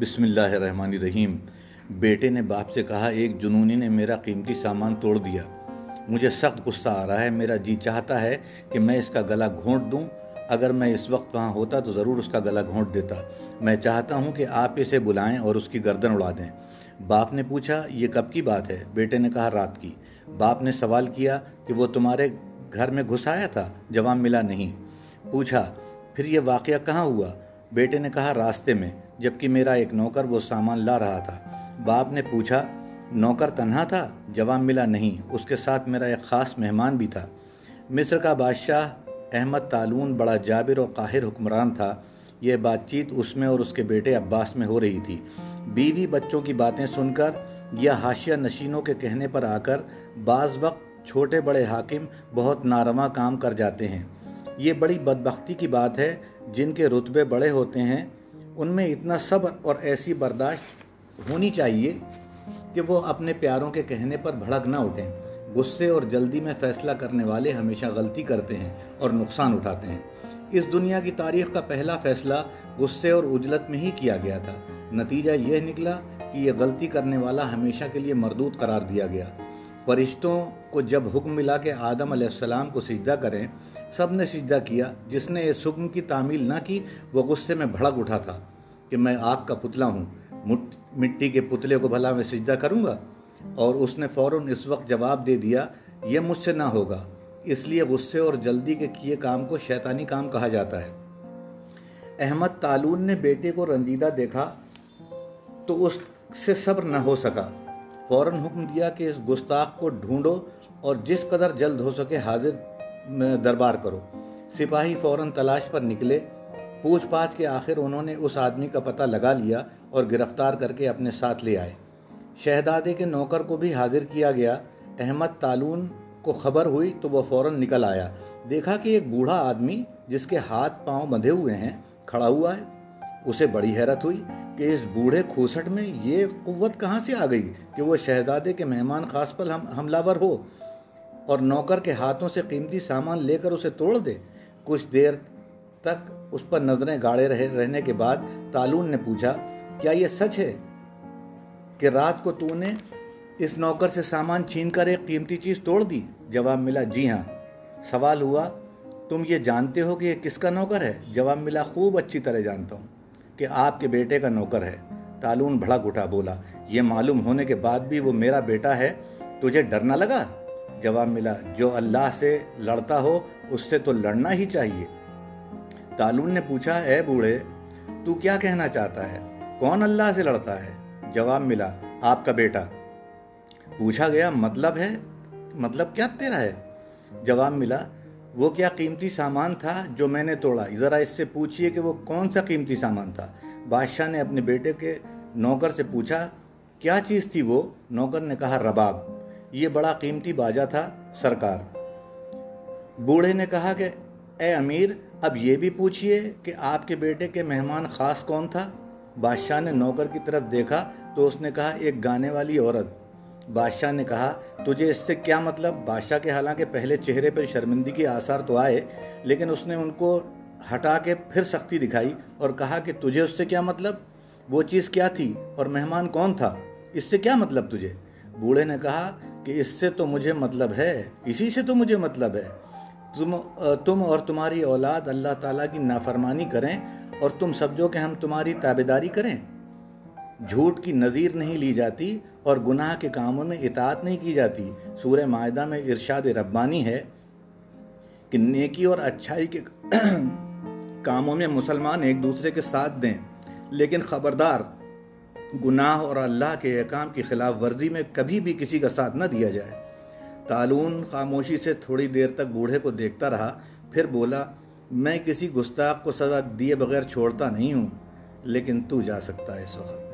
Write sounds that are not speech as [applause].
بسم اللہ الرحمن الرحیم۔ بیٹے نے باپ سے کہا، ایک جنونی نے میرا قیمتی سامان توڑ دیا۔ مجھے سخت غصہ آ رہا ہے، میرا جی چاہتا ہے کہ میں اس کا گلا گھونٹ دوں۔ اگر میں اس وقت وہاں ہوتا تو ضرور اس کا گلا گھونٹ دیتا۔ میں چاہتا ہوں کہ آپ اسے بلائیں اور اس کی گردن اڑا دیں۔ باپ نے پوچھا، یہ کب کی بات ہے؟ بیٹے نے کہا، رات کی۔ باپ نے سوال کیا کہ وہ تمہارے گھر میں گھس آیا تھا؟ جواب ملا، نہیں۔ پوچھا، پھر یہ واقعہ کہاں ہوا؟ بیٹے نے کہا، راستے میں۔ جبکہ میرا ایک نوکر وہ سامان لا رہا تھا۔ باپ نے پوچھا، نوکر تنہا تھا؟ جواب ملا نہیں، اس کے ساتھ میرا ایک خاص مہمان بھی تھا۔ مصر کا بادشاہ احمد تالون بڑا جابر اور قاہر حکمران تھا۔ یہ بات چیت اس میں اور اس کے بیٹے عباس میں ہو رہی تھی۔ بیوی بچوں کی باتیں سن کر یا حاشیہ نشینوں کے کہنے پر آ کر بعض وقت چھوٹے بڑے حاکم بہت نارواں کام کر جاتے ہیں۔ یہ بڑی بدبختی کی بات ہے، جن کے رتبے بڑے ہوتے ہیں۔ ان میں اتنا صبر اور ایسی برداشت ہونی چاہیے کہ وہ اپنے پیاروں کے کہنے پر بھڑک نہ اٹھیں۔ غصے اور جلدی میں فیصلہ کرنے والے ہمیشہ غلطی کرتے ہیں اور نقصان اٹھاتے ہیں۔ اس دنیا کی تاریخ کا پہلا فیصلہ غصے اور اجلت میں ہی کیا گیا تھا۔ نتیجہ یہ نکلا کہ یہ غلطی کرنے والا ہمیشہ کے لیے مردود قرار دیا گیا۔ فرشتوں کو جب حکم ملا کہ آدم علیہ السلام کو سجدہ کریں، سب نے سجدہ کیا۔ جس نے اس حکم کی تعمیل نہ کی، وہ غصے میں بھڑک اٹھا تھا کہ میں آگ کا پتلا ہوں۔ مٹی کے پتلے کو بھلا میں سجدہ کروں گا؟ اور اس نے فوراً اس وقت جواب دے دیا، یہ مجھ سے نہ ہوگا۔ اس لیے غصے اور جلدی کے کیے کام کو شیطانی کام کہا جاتا ہے۔ احمد تالون نے بیٹے کو رنجیدہ دیکھا تو اس سے صبر نہ ہو سکا۔ فوراً حکم دیا کہ اس گستاخ کو ڈھونڈو اور جس قدر جلد ہو سکے حاضر دربار کرو۔ سپاہی فوراً تلاش پر نکلے۔ پوچھ پاچھ کے آخر انہوں نے اس آدمی کا پتہ لگا لیا اور گرفتار کر کے اپنے ساتھ لے آئے۔ شہدادے کے نوکر کو بھی حاضر کیا گیا۔ احمد تالون کو خبر ہوئی تو وہ فوراً نکل آیا۔ دیکھا کہ ایک بوڑھا آدمی جس کے ہاتھ پاؤں بندھے ہوئے ہیں، کھڑا ہوا ہے۔ اسے بڑی حیرت ہوئی۔ کہ اس بوڑھے کھوسٹ میں یہ قوت کہاں سے آ گئی کہ وہ شہزادے کے مہمان خاص پر حملہ ور ہو اور نوکر کے ہاتھوں سے قیمتی سامان لے کر اسے توڑ دے؟ کچھ دیر تک اس پر نظریں گاڑے رہے رہنے کے بعد تالون نے پوچھا، کیا یہ سچ ہے کہ رات کو تو نے اس نوکر سے سامان چھین کر ایک قیمتی چیز توڑ دی؟ جواب ملا جی ہاں۔ سوال ہوا، تم یہ جانتے ہو کہ یہ کس کا نوکر ہے؟ جواب ملا، خوب اچھی طرح جانتا ہوں۔ کہ آپ کے بیٹے کا نوکر ہے۔ تالون بھڑک اٹھا، بولا، یہ معلوم ہونے کے بعد بھی وہ میرا بیٹا ہے، تجھے ڈر نہ لگا؟ جواب ملا، جو اللہ سے لڑتا ہو، اس سے تو لڑنا ہی چاہیے۔ تالون نے پوچھا، اے بوڑھے، تو کیا کہنا چاہتا ہے؟ کون اللہ سے لڑتا ہے؟ جواب ملا، آپ کا بیٹا۔ پوچھا گیا مطلب ہے؟ مطلب کیا تیرا ہے؟ جواب ملا وہ کیا قیمتی سامان تھا جو میں نے توڑا؟ ذرا اس سے پوچھئے کہ وہ کون سا قیمتی سامان تھا۔ بادشاہ نے اپنے بیٹے کے نوکر سے پوچھا، کیا چیز تھی وہ؟ نوکر نے کہا، رباب یہ بڑا قیمتی باجا تھا سرکار۔ بوڑھے نے کہا کہ، اے امیر، اب یہ بھی پوچھئے کہ آپ کے بیٹے کے مہمان خاص کون تھا؟ بادشاہ نے نوکر کی طرف دیکھا تو اس نے کہا، ایک گانے والی عورت بادشاہ نے کہا، تجھے اس سے کیا مطلب؟ بادشاہ کے حالانکہ پہلے چہرے پر شرمندگی کے آثار تو آئے، لیکن اس نے ان کو ہٹا کے پھر سختی دکھائی اور کہا کہ تجھے اس سے کیا مطلب؟ وہ چیز کیا تھی اور مہمان کون تھا؟ اس سے کیا مطلب تجھے؟ بوڑھے نے کہا کہ، اس سے تو مجھے مطلب ہے، اسی سے تو مجھے مطلب ہے۔ تم تم اور تمہاری اولاد اللہ تعالیٰ کی نافرمانی کریں اور تم سمجھو کہ ہم تمہاری تابداری کریں۔ جھوٹ کی نظیر نہیں لی جاتی اور گناہ کے کاموں میں اطاعت نہیں کی جاتی۔ سورہ معاہدہ میں ارشاد ربانی ہے کہ نیکی اور اچھائی کے [clears throat] کاموں میں مسلمان ایک دوسرے کے ساتھ دیں۔ لیکن خبردار، گناہ اور اللہ کے احکام کی خلاف ورزی میں کبھی بھی کسی کا ساتھ نہ دیا جائے۔ تالون خاموشی سے تھوڑی دیر تک بوڑھے کو دیکھتا رہا، پھر بولا، میں کسی گستاخ کو سزا دیے بغیر چھوڑتا نہیں ہوں، لیکن تو جا سکتا ہے اس وقت۔